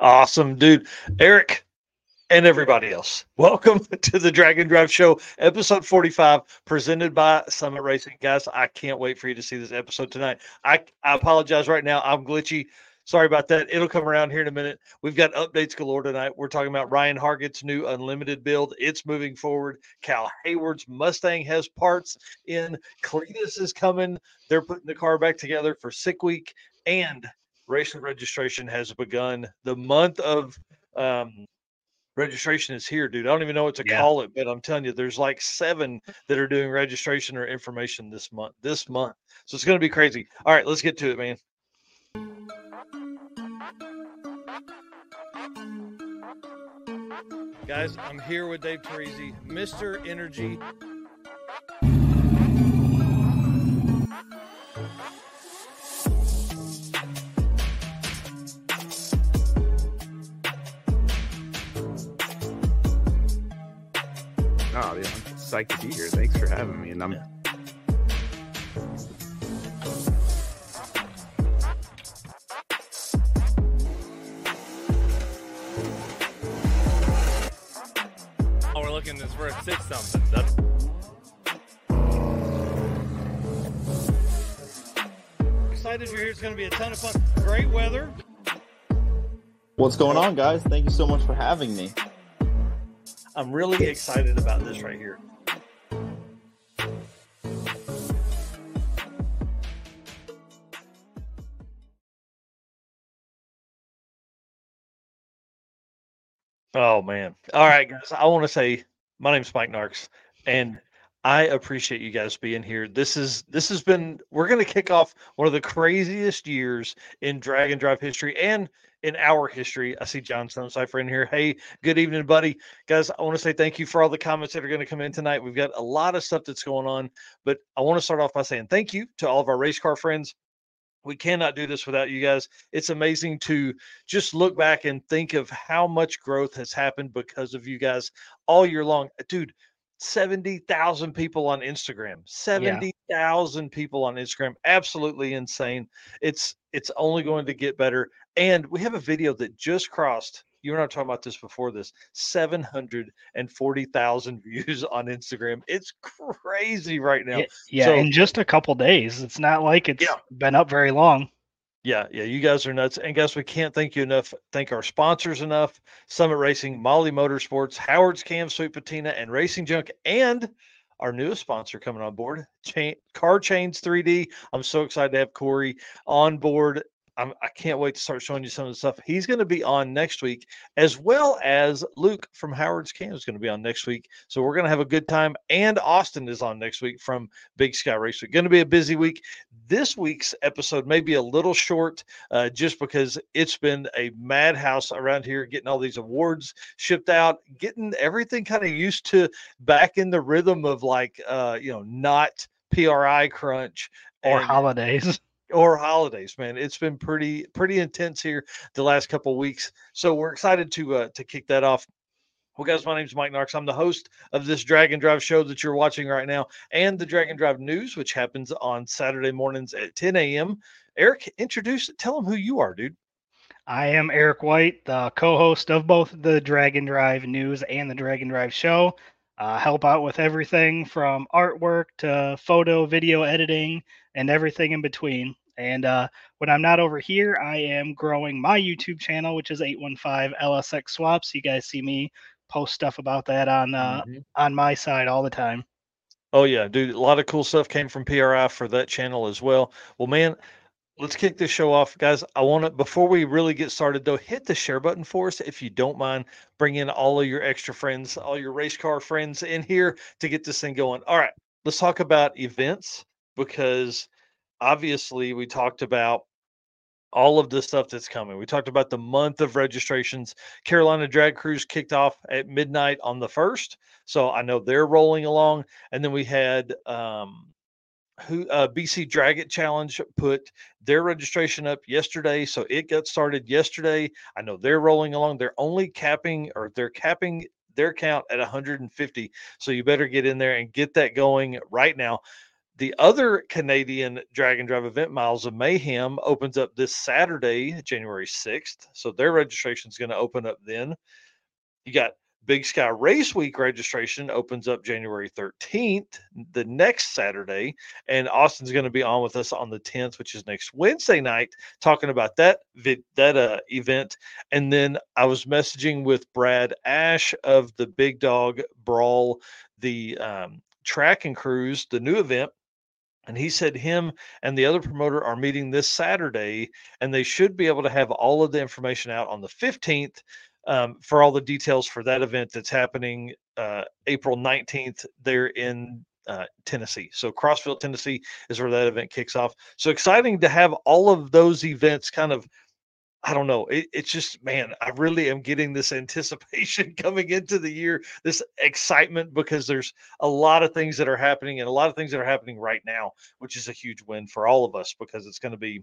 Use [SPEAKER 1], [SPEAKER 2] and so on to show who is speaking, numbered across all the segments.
[SPEAKER 1] Awesome, dude. Eric and everybody else, welcome to the Drag-N-Drive Show, episode 45, presented by Summit Racing. Guys, I can't wait for you to see this episode tonight. I, I apologize right now. I'm glitchy. Sorry about that. It'll come around here in a minute. We've got updates galore tonight. We're talking about Ryan Hargett's new unlimited build. It's moving forward. Cal Hayward's Mustang has parts in. Cleetus is coming. They're putting the car back together for Sick Week. And racing registration has begun. The month of um, registration is here, dude. I don't even know what to yeah. call it, but I'm telling you, there's like seven that are doing registration or information this month. This month, so it's going to be crazy. All right, let's get to it, man. Guys, I'm here with Dave Teresi, Mr. Energy
[SPEAKER 2] psyched to be here. Thanks for having me. And I'm. Yeah.
[SPEAKER 1] Oh, we're looking this for a six something. That's excited you're here. It's going to be a ton of fun. Great weather.
[SPEAKER 3] What's going on, guys? Thank you so much for having me.
[SPEAKER 1] I'm really excited about this right here. Oh man. All right, guys. I want to say my name's Mike Narks and I appreciate you guys being here. This is this has been we're going to kick off one of the craziest years in drag and Drive history and in our history. I see John Stonecipher in here. Hey, good evening, buddy. Guys, I want to say thank you for all the comments that are going to come in tonight. We've got a lot of stuff that's going on, but I want to start off by saying thank you to all of our race car friends. We cannot do this without you guys. It's amazing to just look back and think of how much growth has happened because of you guys all year long. Dude, 70,000 people on Instagram. 70,000 yeah. people on Instagram. Absolutely insane. It's it's only going to get better. And we have a video that just crossed. You and I were talking about this before this 740,000 views on Instagram. It's crazy right now.
[SPEAKER 4] Yeah, so, in just a couple days. It's not like it's yeah. been up very long.
[SPEAKER 1] Yeah, yeah, you guys are nuts. And guys, we can't thank you enough. Thank our sponsors enough. Summit Racing, Mahle Motorsports, Howard's Cam, Sweet Patina, and Racing Junk, and our newest sponsor coming on board, Chain, Car Chains 3D. I'm so excited to have Corey on board I'm, I can not wait to start showing you some of the stuff. He's going to be on next week, as well as Luke from Howard's Cam is going to be on next week. So we're going to have a good time. And Austin is on next week from Big Sky Race Week. Going to be a busy week. This week's episode may be a little short, uh, just because it's been a madhouse around here, getting all these awards shipped out, getting everything kind of used to back in the rhythm of like, uh, you know, not PRI crunch
[SPEAKER 4] or and, holidays
[SPEAKER 1] or holidays, man. It's been pretty pretty intense here the last couple weeks. So we're excited to uh, to kick that off. Well, guys, my name is Mike Narks. I'm the host of this Drag-N-Drive show that you're watching right now, and the Drag-N-Drive News, which happens on Saturday mornings at 10 a.m. Eric, introduce, tell them who you are, dude.
[SPEAKER 4] I am Eric White, the co-host of both the Drag-N-Drive News and the Drag-N-Drive Show. Uh, help out with everything from artwork to photo, video editing, and everything in between. And uh, when I'm not over here, I am growing my YouTube channel, which is 815 LSX Swaps. You guys see me post stuff about that on uh, mm-hmm. on my side all the time.
[SPEAKER 1] Oh yeah, dude, a lot of cool stuff came from PRI for that channel as well. Well, man, let's kick this show off, guys. I want to before we really get started though, hit the share button for us if you don't mind. Bring in all of your extra friends, all your race car friends in here to get this thing going. All right, let's talk about events because obviously we talked about all of the stuff that's coming. We talked about the month of registrations. Carolina Drag Cruise kicked off at midnight on the first, so I know they're rolling along. And then we had um, who uh, BC Drag It Challenge put their registration up yesterday, so it got started yesterday. I know they're rolling along. They're only capping or they're capping their count at 150, so you better get in there and get that going right now the other Canadian Drag and Drive event, Miles of Mayhem, opens up this Saturday, January 6th. So their registration is going to open up then. You got Big Sky Race Week registration opens up January 13th, the next Saturday. And Austin's going to be on with us on the 10th, which is next Wednesday night, talking about that that uh, event. And then I was messaging with Brad Ash of the Big Dog Brawl, the um, track and cruise, the new event and he said him and the other promoter are meeting this Saturday, and they should be able to have all of the information out on the 15th um, for all the details for that event that's happening uh, April 19th there in uh, Tennessee. So Crossville, Tennessee is where that event kicks off. So exciting to have all of those events kind of I don't know. It, it's just, man, I really am getting this anticipation coming into the year, this excitement because there's a lot of things that are happening and a lot of things that are happening right now, which is a huge win for all of us because it's going to be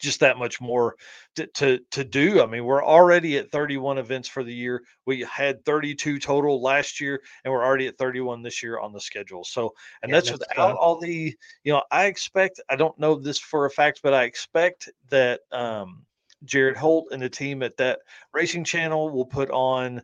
[SPEAKER 1] just that much more to, to to do. I mean, we're already at 31 events for the year. We had 32 total last year, and we're already at 31 this year on the schedule. So, and yeah, that's, that's without all the, you know, I expect. I don't know this for a fact, but I expect that um, Jared Holt and the team at that racing channel will put on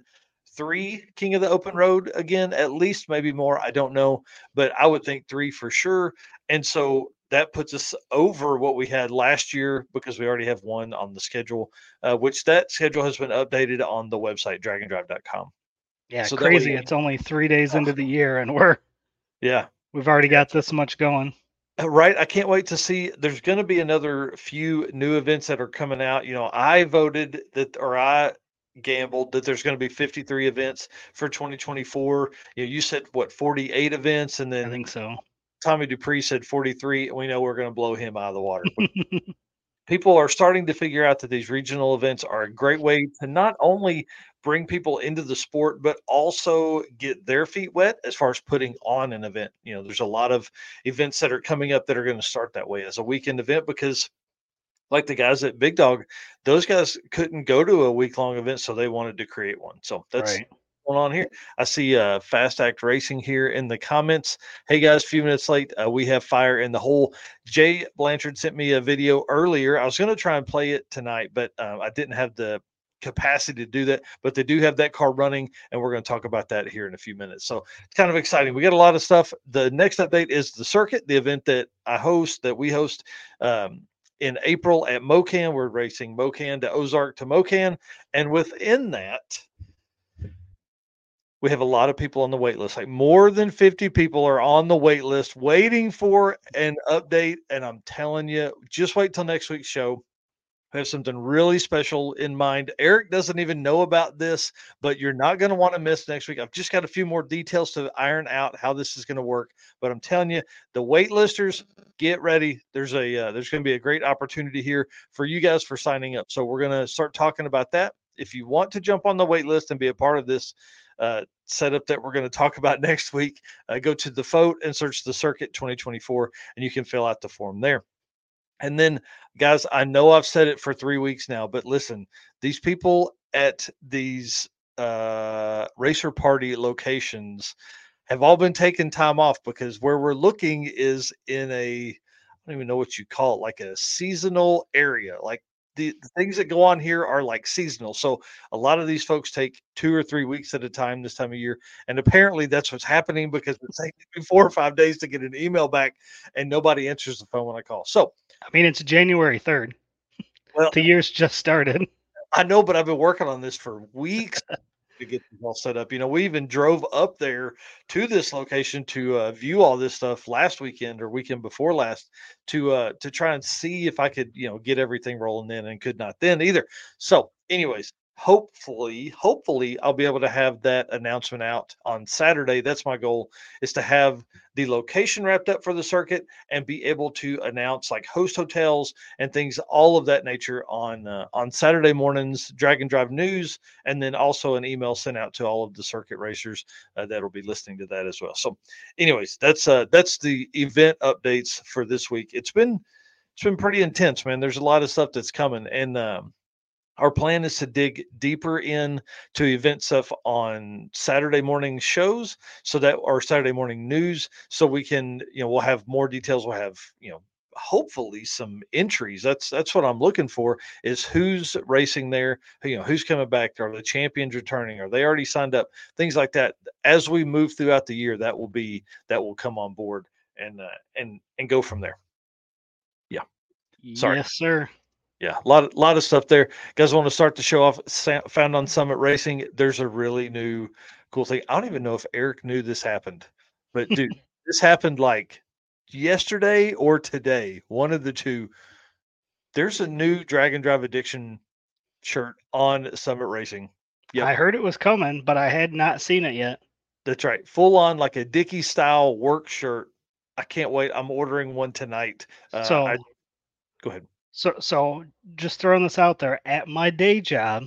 [SPEAKER 1] three King of the Open Road again, at least, maybe more. I don't know, but I would think three for sure. And so that puts us over what we had last year because we already have one on the schedule, uh, which that schedule has been updated on the website drag-n-drive.com.
[SPEAKER 4] Yeah, so crazy. it's only three days into the year, and we're
[SPEAKER 1] yeah,
[SPEAKER 4] we've already got this much going.
[SPEAKER 1] Uh, right. I can't wait to see. There's going to be another few new events that are coming out. You know, I voted that, or I gambled that there's going to be 53 events for 2024. You know, you said what 48 events, and then
[SPEAKER 4] I think so.
[SPEAKER 1] Tommy Dupree said 43. We know we're going to blow him out of the water. people are starting to figure out that these regional events are a great way to not only bring people into the sport, but also get their feet wet as far as putting on an event. You know, there's a lot of events that are coming up that are going to start that way as a weekend event because like the guys at Big Dog, those guys couldn't go to a week long event, so they wanted to create one. So that's right. going on here. I see uh, Fast Act Racing here in the comments. Hey guys, a few minutes late. Uh, we have fire in the hole. Jay Blanchard sent me a video earlier. I was going to try and play it tonight, but uh, I didn't have the capacity to do that, but they do have that car running, and we're going to talk about that here in a few minutes. So it's kind of exciting. We got a lot of stuff. The next update is the circuit, the event that I host, that we host um, in April at MoKan. We're racing MoKan to Ozark to MoKan, and within that, we have a lot of people on the wait list. Like more than 50 people are on the wait list waiting for an update. And I'm telling you, just wait till next week's show have something really special in mind. Eric doesn't even know about this, but you're not going to want to miss next week. I've just got a few more details to iron out how this is going to work, but I'm telling you, the waitlisters, get ready. There's a uh, there's going to be a great opportunity here for you guys for signing up. So we're going to start talking about that. If you want to jump on the wait list and be a part of this uh, setup that we're going to talk about next week, uh, go to the vote and search the circuit 2024, and you can fill out the form there. And then, guys, I know I've said it for three weeks now, but listen, these people at these uh, racer party locations have all been taking time off because where we're looking is in a I don't even know what you call it, like a seasonal area. Like the, the, things that go on here are like seasonal. So a lot of these folks take two or three weeks at a time this time of year. And apparently that's what's happening because it's taking four or five days to get an email back and nobody answers the phone when I call. So
[SPEAKER 4] I mean it's January 3rd. Well, the year's just started.
[SPEAKER 1] I know, but I've been working on this for weeks to get this all set up. You know, we even drove up there to this location to uh, view all this stuff last weekend or weekend before last to uh, to try and see if I could, you know, get everything rolling in and could not then either. So, anyways, hopefully hopefully i'll be able to have that announcement out on saturday. That's my goal is to have the location wrapped up for the circuit and be able to announce like host hotels and things all of that nature on uh, on saturday mornings drag and drive news and then also an email sent out to all of the circuit racers uh, that'll be listening to that as well. So anyways that's uh that's the event updates for this week. It's been it's been pretty intense man. There's a lot of stuff that's coming and um our plan is to dig deeper in to event stuff on Saturday morning shows so that our Saturday morning news so we can you know we'll have more details. We'll have you know hopefully some entries. That's that's what I'm looking for is who's racing there you know who's coming back are the champions returning? Are they already signed up? Things like that. As we move throughout the year that will be that will come on board and uh, and and go from there. Yeah. Sorry.
[SPEAKER 4] Yes, sir.
[SPEAKER 1] Yeah, a lot, of, lot of stuff there. Guys, want to start the show off? Found on Summit Racing. There's a really new, cool thing. I don't even know if Eric knew this happened, but dude, this happened like yesterday or today. One of the two. There's a new Drag-N-Drive Addiction shirt on Summit Racing. Yeah,
[SPEAKER 4] I heard it was coming, but I had not seen it yet.
[SPEAKER 1] That's right, full on like a Dickie style work shirt. I can't wait. I'm ordering one tonight. Uh,
[SPEAKER 4] so,
[SPEAKER 1] I, go ahead.
[SPEAKER 4] So, so just throwing this out there. At my day job,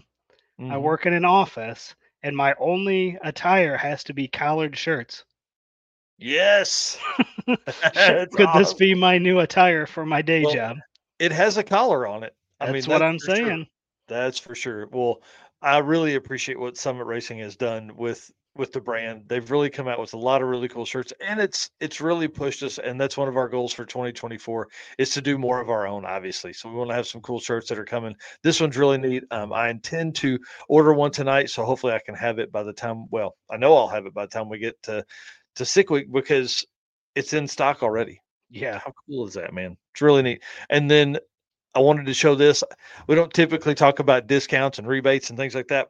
[SPEAKER 4] I
[SPEAKER 1] Mhm.
[SPEAKER 4] work in an office, and my only attire has to be collared shirts.
[SPEAKER 1] Yes. That's
[SPEAKER 4] Could this be my new attire for my day
[SPEAKER 1] Well,
[SPEAKER 4] job?
[SPEAKER 1] It has a collar on it. I
[SPEAKER 4] That's
[SPEAKER 1] mean,
[SPEAKER 4] what I'm
[SPEAKER 1] for sure.
[SPEAKER 4] saying.
[SPEAKER 1] That's for sure. Well, I really appreciate what Summit Racing has done with with the brand. They've really come out with a lot of really cool shirts, and it's it's really pushed us. And that's one of our goals for 2024 is to do more of our own. Obviously, so we want to have some cool shirts that are coming. This one's really neat. Um, I intend to order one tonight, so hopefully I can have it by the time. Well, I know I'll have it by the time we get to to sick week because it's in stock already.
[SPEAKER 4] Yeah.
[SPEAKER 1] How cool is that, man? It's really neat. And then I wanted to show this. We don't typically talk about discounts and rebates and things like that,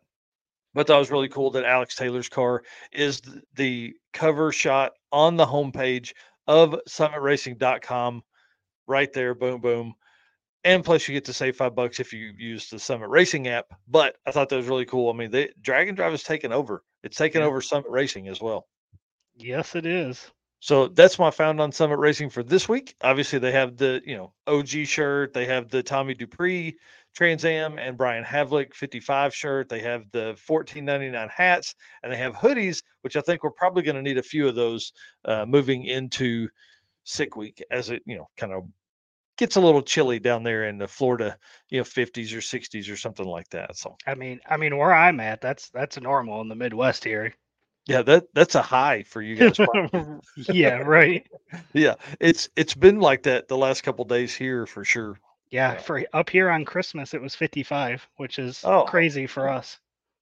[SPEAKER 1] but that was really cool that Alex Taylor's car is the cover shot on the homepage of summitracing.com right there. Boom, boom. And plus, you get to save five bucks if you use the Summit Racing app. But I thought that was really cool. I mean, they, Drag-N-Drive is taking over. It's taking
[SPEAKER 4] Yeah.
[SPEAKER 1] over Summit Racing as well.
[SPEAKER 4] Yes, it is.
[SPEAKER 1] So that's my found on Summit Racing for this week. Obviously, they have the you know OG shirt. They have the Tommy Dupree Trans Am and Brian Havlick 55 shirt. They have the 14.99 hats, and they have hoodies, which I think we're probably going to need a few of those uh, moving into sick week as it you know kind of gets a little chilly down there in the Florida you know 50s or 60s or something like that. So
[SPEAKER 4] I mean, I mean, where I'm at, that's that's normal in the Midwest here.
[SPEAKER 1] yeah, that that's a high for you guys.
[SPEAKER 4] yeah, right.
[SPEAKER 1] yeah, it's it's been like that the last couple days here for sure.
[SPEAKER 4] Yeah,
[SPEAKER 1] Yeah.
[SPEAKER 4] for up here on Christmas, it was 55, which is
[SPEAKER 1] Oh.
[SPEAKER 4] crazy for us.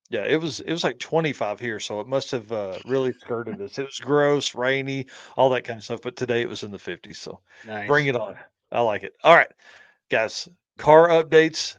[SPEAKER 1] Yeah, it was it was like 25 here, so it must have uh, really skirted us. It was gross, rainy, all that kind of stuff. But today it was in the 50s, so
[SPEAKER 4] Nice.
[SPEAKER 1] bring it on. I like it. All right, guys, car updates.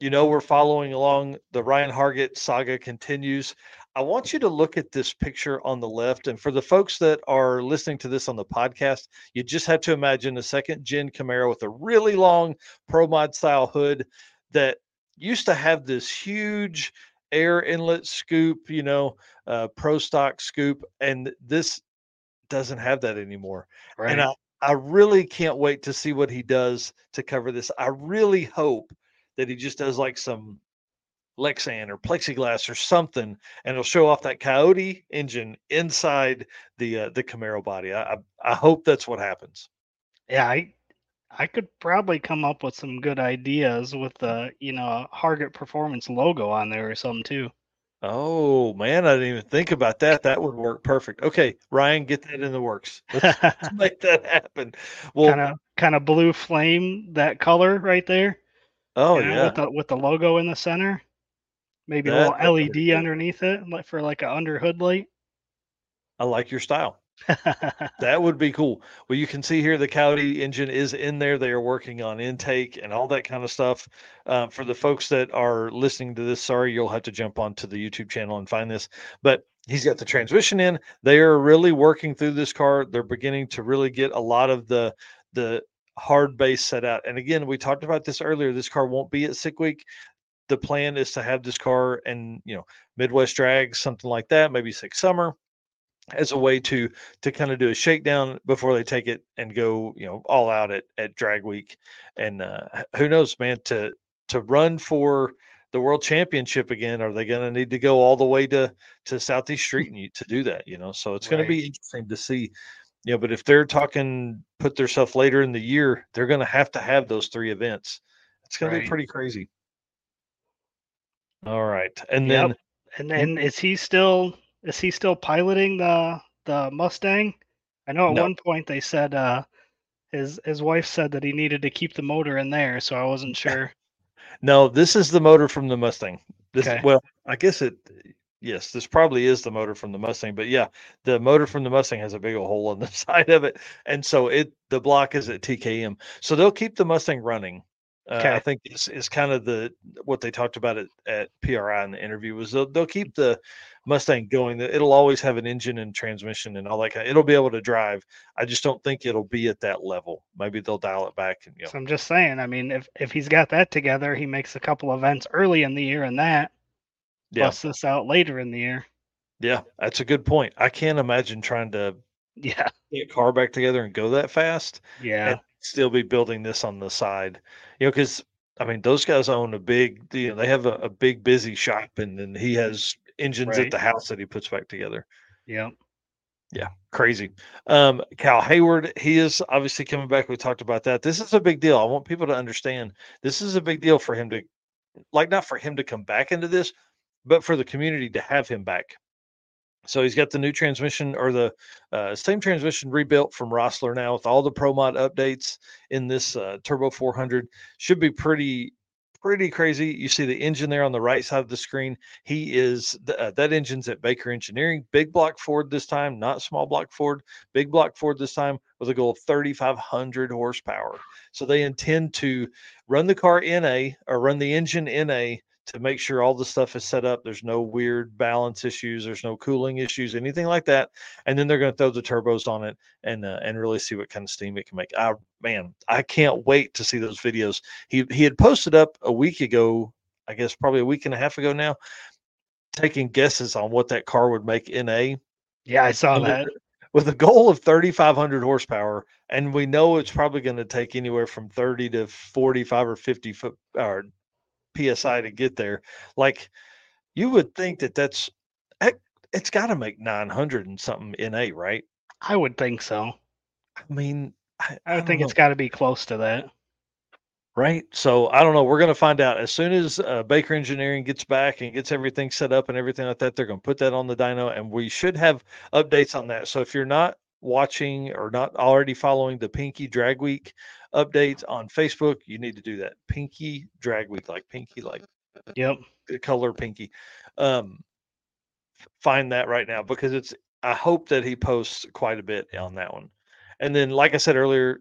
[SPEAKER 1] You know we're following along. The Ryan Hargett saga continues. I want you to look at this picture on the left, and for the folks that are listening to this on the podcast, you just have to imagine a second gen Camaro with a really long Pro Mod style hood that used to have this huge air inlet scoop, you know, uh, pro stock scoop, and this doesn't have that anymore.
[SPEAKER 4] Right.
[SPEAKER 1] And I, I really can't wait to see what he does to cover this. I really hope that he just does like some Lexan or plexiglass or something, and it'll show off that Coyote engine inside the uh, the Camaro body. I, I I hope that's what happens.
[SPEAKER 4] yeah, I I could probably come up with some good ideas with the, you know, Hargett Performance logo on there or something too.
[SPEAKER 1] Oh man, I didn't even think about that. That would work perfect. Okay, Ryan, get that in the works. Let's
[SPEAKER 4] kind
[SPEAKER 1] make that happen. Well, kind
[SPEAKER 4] of kind of blue flame that color right there.
[SPEAKER 1] oh
[SPEAKER 4] you know,
[SPEAKER 1] yeah,
[SPEAKER 4] with the with the logo in the center. Maybe
[SPEAKER 1] That-
[SPEAKER 4] a little LED underneath it, like for like a under hood light.
[SPEAKER 1] I like your style. That would be cool. Well, you can see here the Coyote engine is in there. They are working on intake and all that kind of stuff. Uh, for the folks that are listening to this, sorry, you'll have to jump onto the YouTube channel and find this. But he's got the transmission in. They are really working through this car. They're beginning to really get a lot of the the hard base set out. And again, we talked about this earlier. This car won't be at Sick Week. The plan is to have this car and you know Midwest Drag, something like that, maybe Sick Summer as a way to to kind of do a shakedown before they take it and go you know all out at at drag week. And uh who knows man to to run for the world championship again are they going to need to go all the way to to southeast street and you- to do that you know? So it's going to be interesting to see you know but if they're talking put themselves later in the year they're going to have to have those three events. It's going to be pretty crazy All right, and
[SPEAKER 4] Yep.
[SPEAKER 1] then
[SPEAKER 4] And then is he still is he still piloting the the Mustang? I know at
[SPEAKER 1] No.
[SPEAKER 4] one point they said uh his his wife said that he needed to keep the motor in there, so I wasn't sure.
[SPEAKER 1] no, this is the motor from the Mustang. This
[SPEAKER 4] Okay.
[SPEAKER 1] well, I guess it. Yes, this probably is the motor from the Mustang, but yeah, the motor from the Mustang has a big old hole in the side of it, and so it the block is at TKM, so they'll keep the Mustang running. Uh, I think is is kind of the what they talked about at, at PRI in the interview was they'll, they'll keep the Mustang going. It'll always have an engine and transmission and all that kind. It'll be able to drive. I just don't think it'll be at that level. Maybe they'll dial it back and you know.
[SPEAKER 4] So I'm just saying, I mean, if if he's got that together, he makes a couple events early in the year and that
[SPEAKER 1] Yeah,
[SPEAKER 4] busts this out later in the year.
[SPEAKER 1] yeah, that's a good point. I can't imagine trying to
[SPEAKER 4] Yeah.
[SPEAKER 1] get a car back together and go that fast.
[SPEAKER 4] Yeah.
[SPEAKER 1] Still be building this on the side. You know, because I mean, those guys own a big, you know, they have a, a big busy shop, and then he has engines
[SPEAKER 4] Right.
[SPEAKER 1] at the house that he puts back together.
[SPEAKER 4] Yeah.
[SPEAKER 1] Yeah, crazy. Um, Cal Hayward, he is obviously coming back. We talked about that. This is a big deal. I want people to understand this is a big deal for him to, like, not for him to come back into this, but for the community to have him back. So he's got the new transmission or the uh, same transmission rebuilt from Rossler now with all the Pro Mod updates in this uh, Turbo 400. Should be pretty pretty crazy. You see the engine there on the right side of the screen. He is uh, that engine's at Baker Engineering, big block Ford this time, not small block Ford, big block Ford this time with a goal of 3,500 horsepower. So they intend to run the car NA or run the engine NA to make sure all the stuff is set up. There's no weird balance issues. There's no cooling issues, anything like that. And then they're going to throw the turbos on it and uh, and really see what kind of steam it can make. I man, I can't wait to see those videos. He he had posted up a week ago, I guess probably a week and a half ago now, taking guesses on what that car would make in a
[SPEAKER 4] Yeah, I saw that.
[SPEAKER 1] with a goal of 3,500 horsepower, and we know it's probably going to take anywhere from 30 to 45 or 50 foot or psi to get there. Like you would think that that's it's got to make 900 and something in a right.
[SPEAKER 4] I would think so.
[SPEAKER 1] I mean, I,
[SPEAKER 4] I
[SPEAKER 1] don't
[SPEAKER 4] think it's
[SPEAKER 1] know,
[SPEAKER 4] got to be close to that.
[SPEAKER 1] right. So I don't know. We're going to find out as soon as uh, Baker Engineering gets back and gets everything set up and everything like that. They're going to put that on the dyno, and we should have updates on that. So if you're not watching or not already following the Pinky Drag Week updates on Facebook, you need to do that. Pinky Drag Week, like Pinky, like
[SPEAKER 4] Yep.
[SPEAKER 1] the color Pinky. Um, find that right now because it's. I hope that he posts quite a bit on that one. And then, like I said earlier,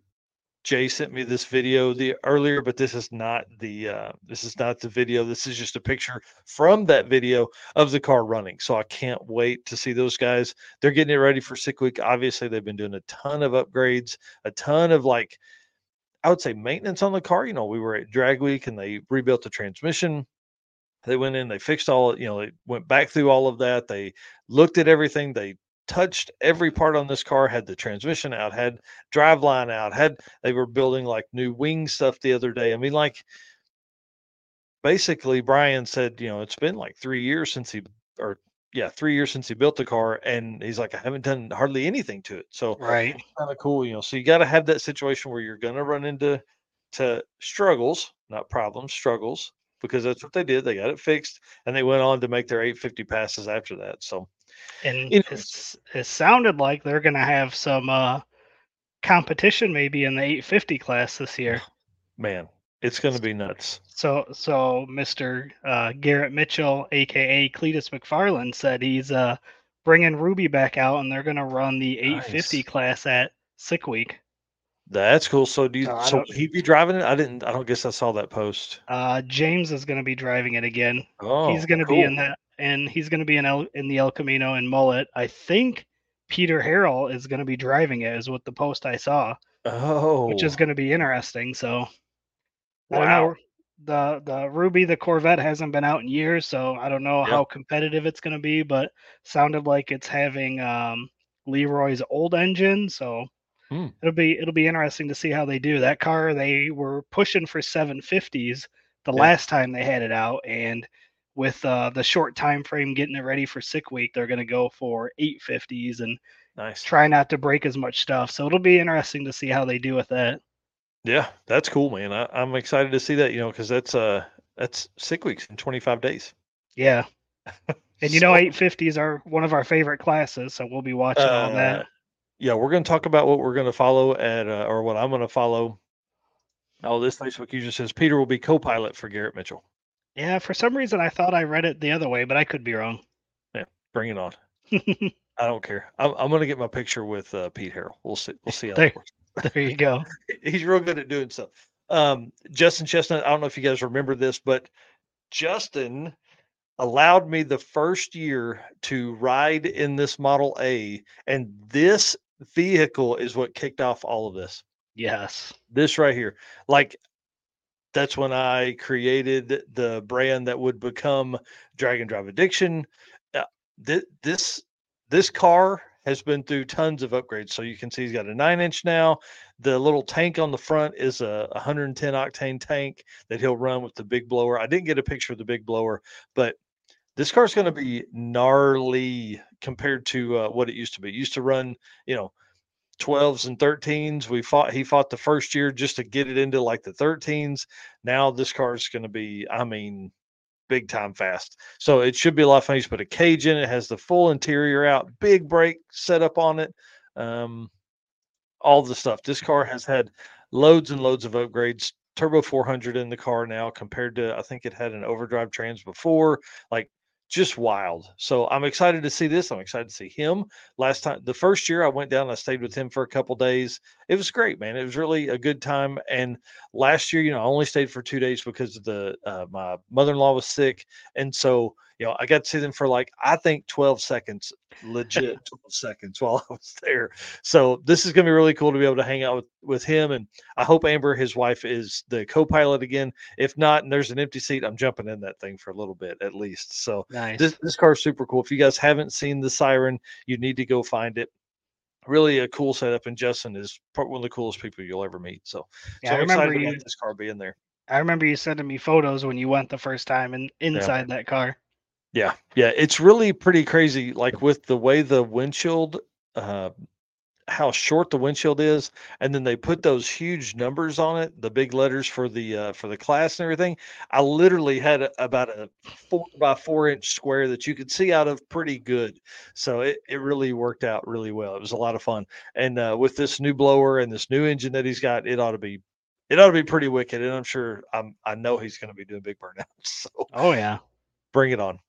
[SPEAKER 1] Jay sent me this video the earlier, but this is not the uh, this is not the video. This is just a picture from that video of the car running. So I can't wait to see those guys. They're getting it ready for Sick Week. Obviously, they've been doing a ton of upgrades, a ton of like I would say maintenance on the car. You know, we were at Drag Week and they rebuilt the transmission. They went in, they fixed all, you know, they went back through all of that. They looked at everything. They touched every part on this car, had the transmission out, had drive line out, had they were building like new wing stuff the other day. I mean, like basically Brian said, you know, it's been like three years since he or yeah, three years since he built the car, and he's like, I haven't done hardly anything to it. So
[SPEAKER 4] Right.
[SPEAKER 1] kind of cool, you know. So you got to have that situation where you're going to run into to struggles, not problems, struggles, because that's what they did. They got it fixed, and they went on to make their 850 passes after that. So
[SPEAKER 4] And
[SPEAKER 1] You know-
[SPEAKER 4] it's, it sounded like they're going to have some uh, competition maybe in the 850 class this year.
[SPEAKER 1] man, it's going to be nuts.
[SPEAKER 4] So, so Mr. Uh, Garrett Mitchell, aka Cleetus McFarland, said he's uh, bringing Ruby back out, and they're going to run the 850
[SPEAKER 1] Nice.
[SPEAKER 4] class at Sick Week.
[SPEAKER 1] That's cool. So do you?
[SPEAKER 4] So I
[SPEAKER 1] so
[SPEAKER 4] don't-
[SPEAKER 1] he be driving it? I didn't. I don't guess I saw that post.
[SPEAKER 4] Uh, James is going to be driving it again.
[SPEAKER 1] Oh,
[SPEAKER 4] he's going to be in that, and he's going to be in El, in the El Camino and Mullet. I think Peter Harrell is going to be driving it, is what the post I saw,
[SPEAKER 1] Oh,
[SPEAKER 4] which is going to be interesting. So
[SPEAKER 1] wow.
[SPEAKER 4] The the Ruby the Corvette hasn't been out in years, so I don't know
[SPEAKER 1] Yeah.
[SPEAKER 4] how competitive it's going to be. But sounded like it's having um, Leroy's old engine, so
[SPEAKER 1] Hmm.
[SPEAKER 4] it'll be it'll be interesting to see how they do. That car they were pushing for 750s the
[SPEAKER 1] Yeah.
[SPEAKER 4] last time they had it out, and with uh, the short time frame getting it ready for sick week, they're going to go for 850s and
[SPEAKER 1] Nice.
[SPEAKER 4] try not to break as much stuff. So it'll be interesting to see how they do with that.
[SPEAKER 1] Yeah, that's cool, man. I, I'm excited to see that. You know, because that's uh that's sick weeks in 25 days.
[SPEAKER 4] Yeah. And you know, 850s are one of our favorite classes, so we'll be watching all
[SPEAKER 1] uh,
[SPEAKER 4] that.
[SPEAKER 1] yeah, we're going to talk about what we're going to follow at, uh, or what I'm going to follow. Oh, this Facebook user says Peter will be co-pilot for Garrett Mitchell.
[SPEAKER 4] Yeah, for some reason I thought I read it the other way, but I could be wrong.
[SPEAKER 1] Yeah, bring it on. I don't care. I'm, I'm going to get my picture with uh, Pete Harrell. We'll see. We'll see how
[SPEAKER 4] There-
[SPEAKER 1] that works.
[SPEAKER 4] there you go.
[SPEAKER 1] He's real good at doing stuff. Um, Justin Chestnut. I don't know if you guys remember this, but Justin allowed me the first year to ride in this Model A, and this vehicle is what kicked off all of this.
[SPEAKER 4] Yes.
[SPEAKER 1] This right here, like that's when I created the brand that would become Drag-N-Drive Addiction. Uh, thi- this this car has been through tons of upgrades. So you can see he's got a nine inch now. The little tank on the front is a 110 octane tank that he'll run with the big blower. I didn't get a picture of the big blower, but this car's going to be gnarly compared to uh, what it used to be. It used to run, you know, 12s and 13s. We fought, he fought the first year just to get it into like the 13s. Now this car is going to be, I mean, big time fast. So it should be a lot of fun. He's put a cage in it, has the full interior out, big brake setup on it. Um, all the stuff. This car has had loads and loads of upgrades. Turbo 400 in the car now compared to I think it had an overdrive trans before. Like just wild. So I'm excited to see this. I'm excited to see him. Last time, the first year I went down, I stayed with him for a couple days. It was great, man. It was really a good time. And last year, you know, I only stayed for two days because of the uh, my mother-in-law was sick, and so you know I got to see them for like I think 12 seconds, legit 12 seconds while I was there. So this is going to be really cool to be able to hang out with with him, and I hope Amber, his wife, is the co-pilot again. If not, and there's an empty seat, I'm jumping in that thing for a little bit at least. So
[SPEAKER 4] Nice.
[SPEAKER 1] this this car is super cool. If you guys haven't seen the Siren, you need to go find it. Really a cool setup, and Justin is one of the coolest people you'll ever meet. So,
[SPEAKER 4] yeah,
[SPEAKER 1] so
[SPEAKER 4] I remember
[SPEAKER 1] excited
[SPEAKER 4] you.
[SPEAKER 1] this car being there.
[SPEAKER 4] I remember you sending me photos when you went the first time and inside that car.
[SPEAKER 1] Yeah, yeah, it's really pretty crazy. Like with the way the windshield, uh, how short the windshield is, and then they put those huge numbers on it, the big letters for the uh, for the class and everything. I literally had a, about a four by four inch square that you could see out of pretty good. So it it really worked out really well. It was a lot of fun, and uh, with this new blower and this new engine that he's got, it ought to be. It ought to be pretty wicked, and I'm sure I'm. I know he's going to be doing big burnouts. So
[SPEAKER 4] Oh yeah.
[SPEAKER 1] bring it on.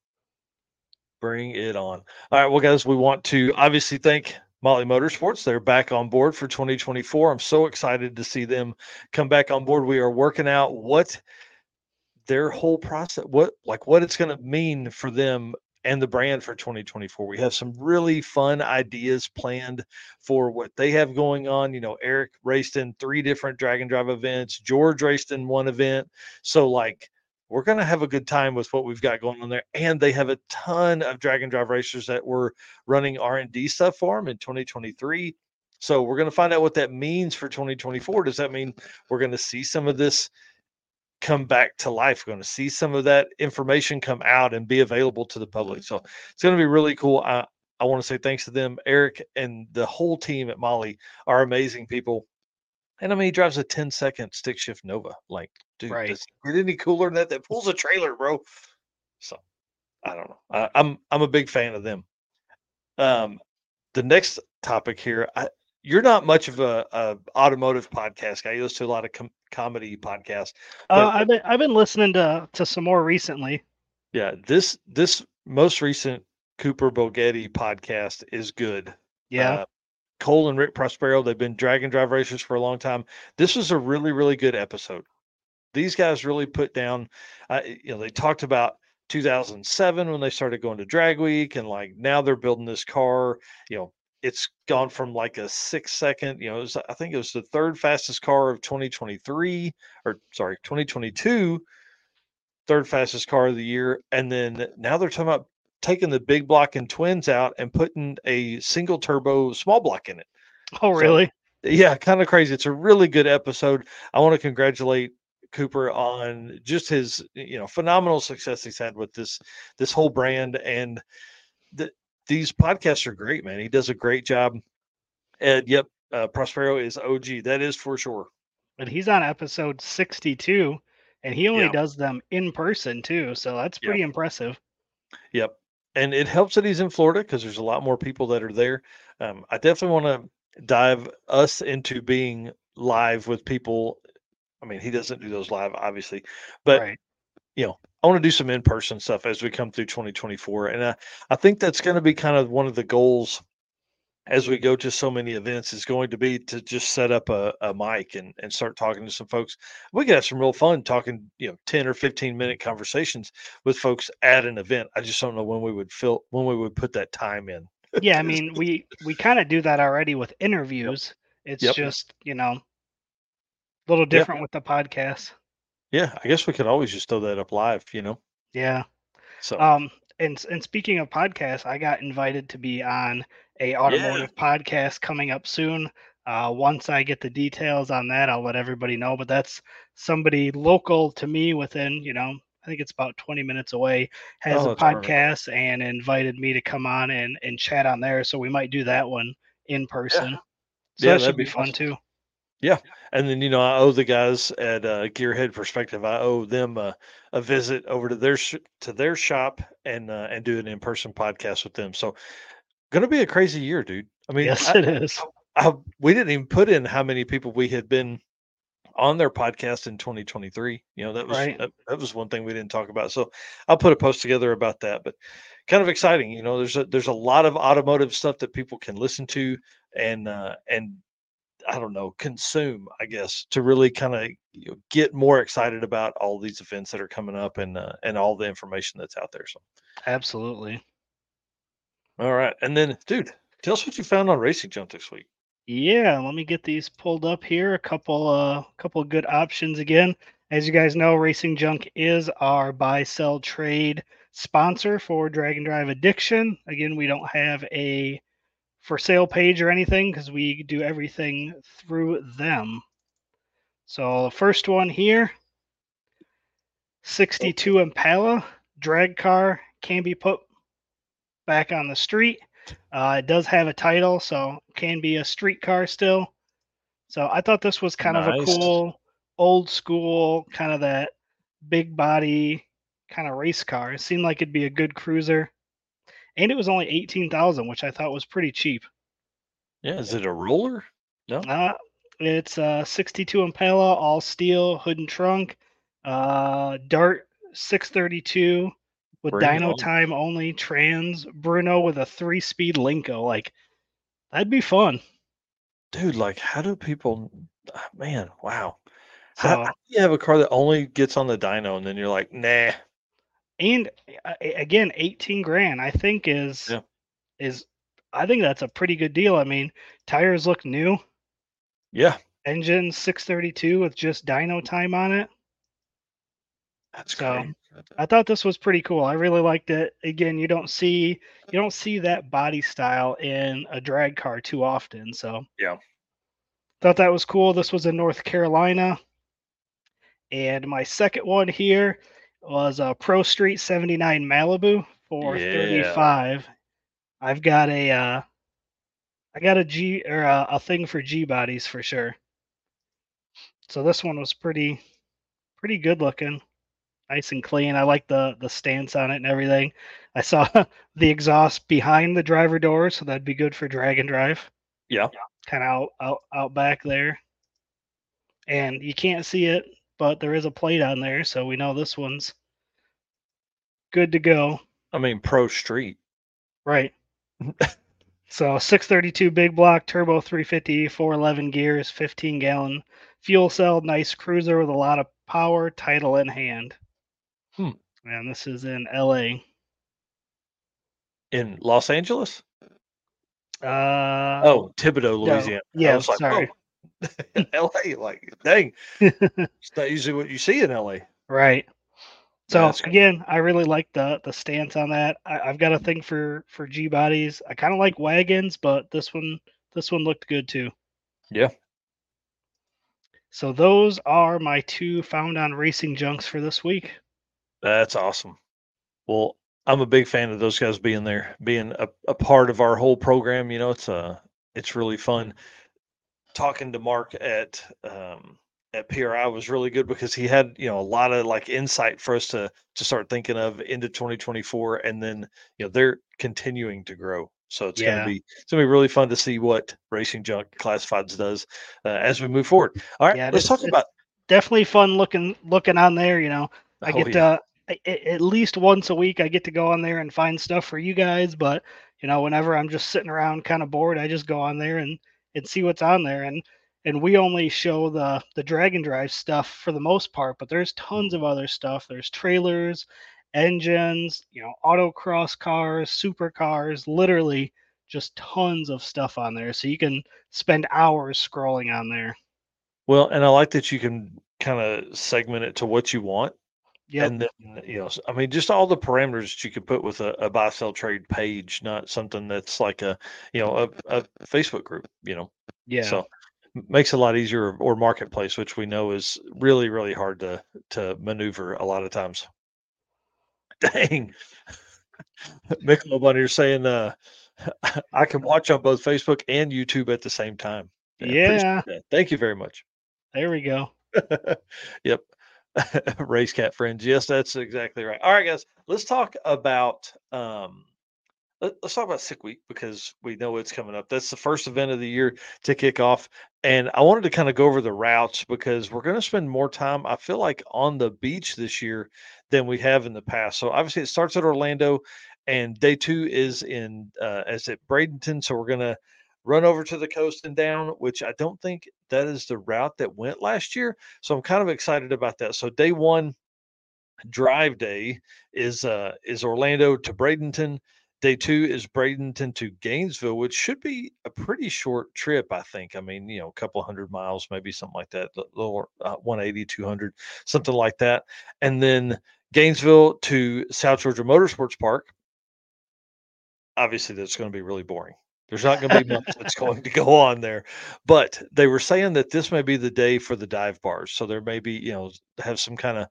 [SPEAKER 1] Bring it on. All right, well, guys, we want to obviously thank Mahle Motorsports. They're back on board for 2024. I'm so excited to see them come back on board. We are working out what their whole process, what like what it's going to mean for them and the brand for 2024. We have some really fun ideas planned for what they have going on. You know, Eric raced in three different Drag-N-Drive events. George raced in one event. So like we're going to have a good time with what we've got going on there and they have a ton of Drag-N-Drive racers that were running r&d stuff for them in 2023 so we're going to find out what that means for 2024 does that mean we're going to see some of this come back to life? We're going to see some of that information come out and be available to the public. Mm-hmm. So it's going to be really cool. I, I want to say thanks to them eric and the whole team at Mahle are amazing people and I mean, he drives a 10 second stick shift Nova. Like, dude,
[SPEAKER 4] Right.
[SPEAKER 1] does it get any cooler than that? That pulls a trailer, bro. So I don't know. I, I'm I'm a big fan of them. Um, the next topic here, I, you're not much of a, a automotive podcast guy. You listen to a lot of com- comedy podcasts.
[SPEAKER 4] Uh, I've been I've been listening to to some more recently.
[SPEAKER 1] Yeah, this this most recent Cooper Bogetti podcast is good.
[SPEAKER 4] Yeah.
[SPEAKER 1] Uh, Cole and Rick Prospero, they've been Drag-N-Drive racers for a long time. This was a really, really good episode. These guys really put down, uh, you know, they talked about 2007 when they started going to Drag Week, and like now they're building this car. You know, it's gone from like a six second, you know, was, I think it was the third fastest car of 2023, or sorry, 2022, third fastest car of the year. And then now they're talking about taking the big block and twins out and putting a single turbo small block in it.
[SPEAKER 4] oh
[SPEAKER 1] so-
[SPEAKER 4] really?
[SPEAKER 1] Yeah, kind of crazy. It's a really good episode. I want to congratulate Cooper on just his, you know, phenomenal success he's had with this this whole brand and the, these podcasts are great, man. He does a great job. And yep, uh, Prospero is OG. That is for sure.
[SPEAKER 4] And he's on episode 62 and he only
[SPEAKER 1] Yeah.
[SPEAKER 4] does them in person too, so that's
[SPEAKER 1] Yeah.
[SPEAKER 4] pretty impressive.
[SPEAKER 1] Yep. And it helps that he's in Florida because there's a lot more people that are there. Um, I definitely want to dive us into being live with people. I mean, he doesn't do those live, obviously, but
[SPEAKER 4] right.
[SPEAKER 1] you know, I want to do some in person stuff as we come through 2024. And I, I think that's going to be kind of one of the goals as we go to so many events is going to be to just set up a, a mic and, and start talking to some folks. We could have some real fun talking, you know, 10 or 15 minute conversations with folks at an event. I just don't know when we would fill when we would put that time in.
[SPEAKER 4] Yeah, I mean, we we kind of do that already with interviews. It's
[SPEAKER 1] Yep.
[SPEAKER 4] just, you know, a little different with the podcast.
[SPEAKER 1] Yeah, I guess we could always just throw that up live, you know.
[SPEAKER 4] Yeah.
[SPEAKER 1] So
[SPEAKER 4] Um and and speaking of podcasts, I got invited to be on a automotive podcast coming up soon. Uh, once I get the details on that, I'll let everybody know. But that's somebody local to me within, you know, I think it's about 20 minutes away, has
[SPEAKER 1] Oh,
[SPEAKER 4] a
[SPEAKER 1] that's perfect.
[SPEAKER 4] podcast and invited me to come on and, and chat on there. So we might do that one in person. So
[SPEAKER 1] Yeah,
[SPEAKER 4] that should
[SPEAKER 1] be
[SPEAKER 4] be fun
[SPEAKER 1] awesome.
[SPEAKER 4] too. Yeah.
[SPEAKER 1] And then you know I owe the guys at uh, Gearhead Perspective. I owe them a, a visit over to their sh- to their shop and uh, and do an in person podcast with them. So, gonna be a crazy year, dude. I mean,
[SPEAKER 4] yes,
[SPEAKER 1] I-
[SPEAKER 4] it is.
[SPEAKER 1] I, we didn't even put in how many people we had been on their podcast in 2023. You know, that was
[SPEAKER 4] Right.
[SPEAKER 1] that, that was one thing we didn't talk about. So I'll put a post together about that. But kind of exciting. You know, there's a there's a lot of automotive stuff that people can listen to and uh, and I don't know consume. I guess to really kind of you know, get more excited about all these events that are coming up and uh, and all the information that's out there. So
[SPEAKER 4] Absolutely.
[SPEAKER 1] All right, and then dude, tell us what you found on Racing Junk this week.
[SPEAKER 4] Yeah, let me get these pulled up here. A couple uh couple of good options again. As you guys know, Racing Junk is our buy sell trade sponsor for Drag-N-Drive Addiction. Again, we don't have a for sale page or anything because we do everything through them. So the first one here 62 Impala drag car can be put back on the street. Uh, it does have a title, so can be a street car still. So I thought this was kind of a cool, old school, kind of that big body kind of race car. It seemed like it'd be a good cruiser, and it was only eighteen thousand, which I thought was pretty cheap.
[SPEAKER 1] Yeah, is it a roller? No.
[SPEAKER 4] Uh, it's a 62 Impala, all steel, hood and trunk, uh, Dart 632 with
[SPEAKER 1] it
[SPEAKER 4] dyno time only, trans Bruno with a three-speed Lenco. Like that'd be fun.
[SPEAKER 1] dude like how do people ah, man wow
[SPEAKER 4] So
[SPEAKER 1] how, how do you have a car that only gets on the dyno and then you're like nah
[SPEAKER 4] and uh, again, 18 grand I think is
[SPEAKER 1] Yeah.
[SPEAKER 4] is I think that's a pretty good deal. I mean, tires look new,
[SPEAKER 1] yeah
[SPEAKER 4] engine 632 with just dyno time on it.
[SPEAKER 1] that's
[SPEAKER 4] So,
[SPEAKER 1] great
[SPEAKER 4] I thought this was pretty cool. I really liked it. Again, you don't see you don't see that body style in a drag car too often. So
[SPEAKER 1] Yeah.
[SPEAKER 4] thought that was cool. This was in North Carolina. And my second one here was a Pro Street 79 Malibu for
[SPEAKER 1] Yeah.
[SPEAKER 4] 35. I've got a uh I got a G or a, a thing for G bodies for sure. So this one was pretty pretty good looking nice and clean. I like the the stance on it and everything. I saw the exhaust behind the driver door, so that'd be good for drag and drive.
[SPEAKER 1] Yeah.
[SPEAKER 4] Kind of out, out out back there. And you can't see it, but there is a plate on there, so we know this one's good to go.
[SPEAKER 1] i mean pro street
[SPEAKER 4] Right. so 632 big block turbo 350 411 gears 15 gallon fuel cell nice cruiser with a lot of power title in hand
[SPEAKER 1] Hmm.
[SPEAKER 4] and this is in la
[SPEAKER 1] in los angeles?
[SPEAKER 4] Uh
[SPEAKER 1] oh Thibodaux
[SPEAKER 4] no,
[SPEAKER 1] louisiana. I
[SPEAKER 4] yeah
[SPEAKER 1] was like,
[SPEAKER 4] sorry.
[SPEAKER 1] Oh, la like dang. It's not usually what you see in la
[SPEAKER 4] right. So
[SPEAKER 1] cool.
[SPEAKER 4] again i really like the the stance on that. I, i've got a thing for for g bodies. I kind of like wagons but this one this one looked good too.
[SPEAKER 1] Yeah.
[SPEAKER 4] so those are my two found on racing junks for this week
[SPEAKER 1] that's awesome well i'm a big fan of those guys being there being a, a part of our whole program you know it's uh it's really fun talking to mark at um at PRI was really good because he had you know a lot of like insight for us to to start thinking of into 2024, and then you know they're continuing to grow. So it's
[SPEAKER 4] Yeah.
[SPEAKER 1] gonna be it's gonna be really fun to see what Racing Junk Classifieds does uh, as we move forward. All right,
[SPEAKER 4] Yeah,
[SPEAKER 1] let's
[SPEAKER 4] it's-
[SPEAKER 1] talk about.
[SPEAKER 4] Definitely fun looking looking on there. You know, I
[SPEAKER 1] oh,
[SPEAKER 4] get
[SPEAKER 1] yeah.
[SPEAKER 4] to At least once a week I get to go on there and find stuff for you guys. But you know, whenever I'm just sitting around kind of bored, I just go on there and and see what's on there. And and we only show the the Drag-N-Drive stuff for the most part, but there's tons of other stuff. There's trailers, engines, you know, autocross cars, supercars, literally just tons of stuff on there. So you can spend hours scrolling on there.
[SPEAKER 1] Well, and I like that you can kind of segment it to what you want.
[SPEAKER 4] Yep.
[SPEAKER 1] And then, you know, I mean, just all the parameters that you could put with a, a buy sell trade page, not something that's like a, you know, a, a Facebook group, you know.
[SPEAKER 4] yeah.
[SPEAKER 1] So makes it a lot easier or marketplace, which we know is really, really hard to to maneuver a lot of times. Dang. Michelob on here saying uh I can watch on both Facebook and YouTube at the same time. appreciate
[SPEAKER 4] Yeah.
[SPEAKER 1] Thank you very much.
[SPEAKER 4] There we go.
[SPEAKER 1] yep. Race cat friends. Yes, that's exactly right. All right, guys. Let's talk about um let, us talk about sick week because we know it's coming up. That's the first event of the year to kick off. And I wanted to kind of go over the routes because we're going to spend more time, I feel like, on the beach this year than we have in the past. So obviously it starts at Orlando and day two is in uh as at Bradenton. So we're gonna run over to the coast and down, which I don't think that is the route that went last year. So I'm kind of excited about that. So day one drive day is uh is Orlando to Bradenton. Day two is Bradenton to Gainesville, which should be a pretty short trip, I think. I mean, you know, a couple hundred miles, maybe something like that, little uh, 180, 200, something like that. And then Gainesville to South Georgia Motorsports Park. Obviously, that's going to be really boring. There's not going to be much that's going to go on there, but they were saying that this may be the day for the dive bars. So there may be, you know, have some kind of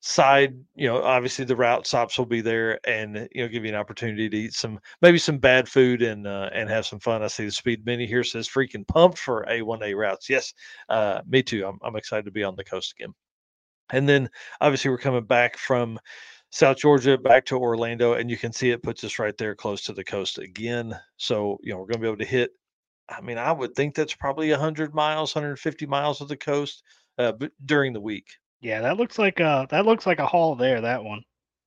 [SPEAKER 1] side, you know, obviously the route stops will be there and you know give you an opportunity to eat some maybe some bad food and uh, and have some fun. I see the speed mini here says freaking pumped for A1A routes. Yes, uh, me too. I'm I'm excited to be on the coast again. And then obviously we're coming back from South Georgia back to Orlando, and you can see it puts us right there close to the coast again. So you know we're going to be able to hit. I mean, I would think that's probably 100 miles, 150 miles of the coast, uh, but during the week.
[SPEAKER 4] Yeah, that looks like a that looks like a haul there. That one.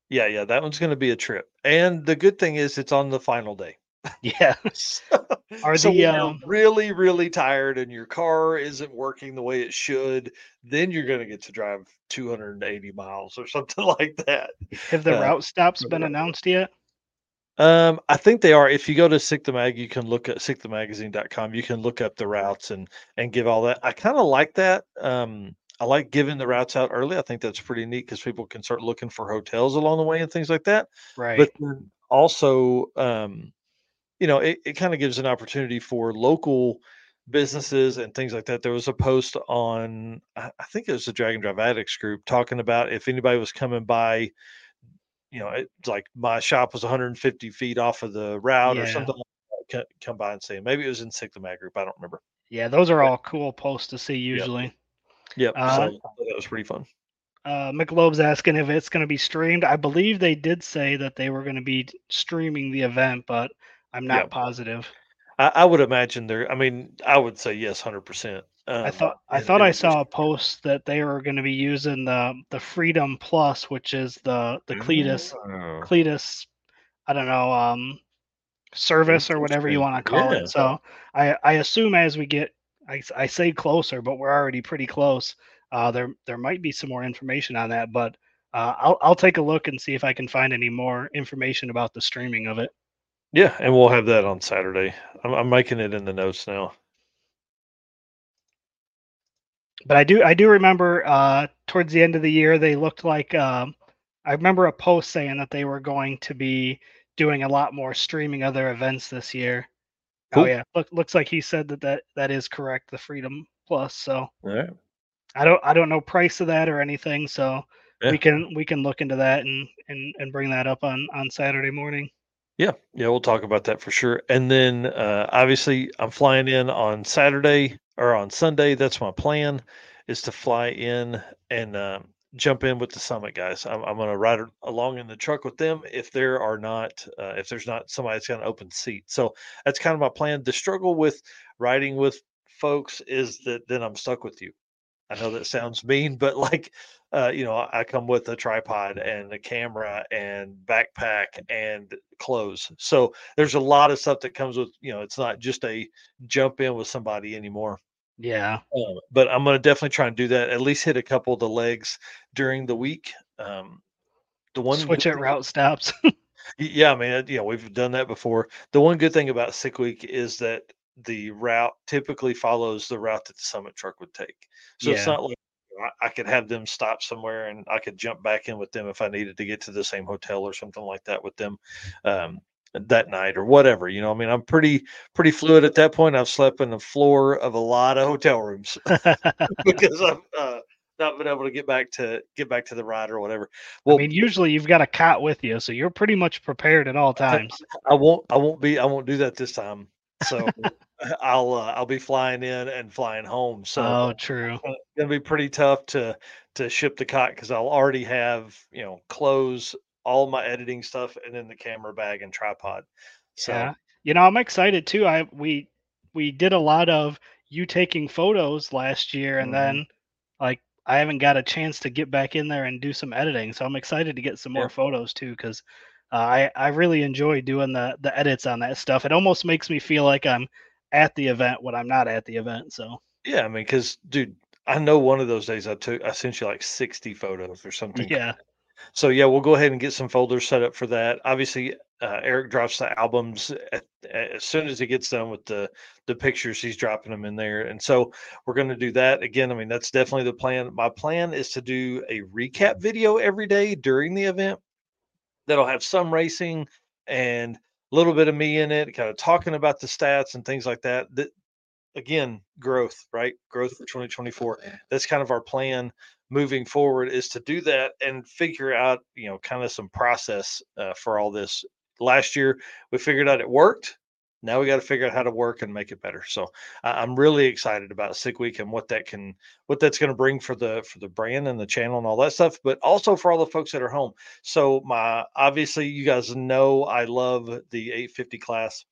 [SPEAKER 1] Yeah, yeah, that one's going to be a trip. And the good thing is it's on the final day.
[SPEAKER 4] Yeah. Are
[SPEAKER 1] so
[SPEAKER 4] the, um,
[SPEAKER 1] really, really tired and your car isn't working the way it should, then you're going to get to drive 280 miles or something like that.
[SPEAKER 4] Have the
[SPEAKER 1] Uh,
[SPEAKER 4] route stops been announced yet?
[SPEAKER 1] Um, I think they are. If you go to Sick the Mag, you can look at sickthemagazine.com. You can look up the routes and and give all that. I kind of like that. Um, I like giving the routes out early. I think that's pretty neat because people can start looking for hotels along the way and things like that.
[SPEAKER 4] Right.
[SPEAKER 1] But then also, um, you know, it, it kind of gives an opportunity for local businesses and things like that. There was a post on, I think it was the Drag-N-Drive Addicts group talking about if anybody was coming by, you know, it's like my shop was 150 feet off of the route or something like Come by and say, maybe it was in Mag group. I don't remember.
[SPEAKER 4] yeah, those are all cool posts to see usually.
[SPEAKER 1] Yep.
[SPEAKER 4] Uh,
[SPEAKER 1] so that was pretty fun.
[SPEAKER 4] Uh, Michelob's asking if it's going to be streamed. I believe they did say that they were going to be streaming the event, but I'm not
[SPEAKER 1] Yep.
[SPEAKER 4] positive.
[SPEAKER 1] I, I would imagine there, I mean, I would say yes, 100%. Um,
[SPEAKER 4] I thought I thought I saw a post that they were going to be using the the Freedom Plus, which is the the Cleetus
[SPEAKER 2] Oh.
[SPEAKER 4] Cleetus, I don't know, um, service or whatever you want to call
[SPEAKER 1] Yeah.
[SPEAKER 4] it. So I I assume as we get, I, I say closer, but we're already pretty close. Uh, there there might be some more information on that, but uh, I'll I'll take a look and see if I can find any more information about the streaming of it.
[SPEAKER 1] Yeah, and we'll have that on Saturday. I'm, I'm making it in the notes now.
[SPEAKER 4] But I do I do remember uh, towards the end of the year they looked like um, I remember a post saying that they were going to be doing a lot more streaming other events this year. Oh yeah, look looks like he said that that, that is correct. The Freedom Plus. So
[SPEAKER 1] All right.
[SPEAKER 4] I don't I don't know price of that or anything. So
[SPEAKER 1] Yeah.
[SPEAKER 4] we can we can look into that and and and bring that up on on Saturday morning.
[SPEAKER 1] Yeah, yeah, we'll talk about that for sure. And then uh, obviously, I'm flying in on Saturday or on Sunday. That's my plan. is to fly in and um, jump in with the summit guys. I'm, I'm going to ride along in the truck with them if there are not uh, if there's not somebody that's got an open seat. So that's kind of my plan. The struggle with riding with folks is that then I'm stuck with you. I know that sounds mean, but like, uh, you know, I come with a tripod and a camera and backpack and clothes. So there's a lot of stuff that comes with, you know, it's not just a jump in with somebody anymore.
[SPEAKER 4] Yeah.
[SPEAKER 1] Um, but I'm going to definitely try and do that. At least hit a couple of the legs during the week. Um,
[SPEAKER 4] the one switch at route stops.
[SPEAKER 1] yeah, I mean, you know, we've done that before. The one good thing about Sick Week is that the route typically follows the route that the summit truck would take. So yeah. it's not like I could have them stop somewhere and I could jump back in with them if I needed to get to the same hotel or something like that with them um, that night or whatever. You know, I mean, I'm pretty pretty fluid at that point. I've slept in the floor of a lot of hotel rooms because I've uh, not been able to get back to get back to the ride or whatever.
[SPEAKER 4] Well, I mean, usually you've got a cot with you, so you're pretty much prepared at all times.
[SPEAKER 1] I, I won't. I won't be. I won't do that this time. So I'll uh, I'll be flying in and flying home. So
[SPEAKER 4] oh, true.
[SPEAKER 1] It's gonna be pretty tough to to ship the cot because I'll already have you know clothes, all my editing stuff, and then the camera bag and tripod. So yeah.
[SPEAKER 4] you know I'm excited too. I we we did a lot of you taking photos last year, and mm-hmm. then like I haven't got a chance to get back in there and do some editing. So I'm excited to get some more photos too because uh, I I really enjoy doing the the edits on that stuff. It almost makes me feel like I'm at the event when I'm not at the event. So
[SPEAKER 1] yeah, I mean, because dude, I know one of those days I took I sent you like 60 photos or something.
[SPEAKER 4] Yeah.
[SPEAKER 1] So yeah, we'll go ahead and get some folders set up for that. Obviously, uh, Eric drops the albums at, as soon as he gets done with the the pictures. He's dropping them in there, and so we're going to do that again. I mean, that's definitely the plan. My plan is to do a recap video every day during the event that'll have some racing and little bit of me in it, kind of talking about the stats and things like that. That again, growth, right? Growth for 2024. That's kind of our plan moving forward is to do that and figure out, you know, kind of some process uh, for all this. Last year, we figured out it worked now we got to figure out how to work and make it better so i'm really excited about sick week and what that can what that's going to bring for the for the brand and the channel and all that stuff but also for all the folks that are home so my obviously you guys know i love the 850 class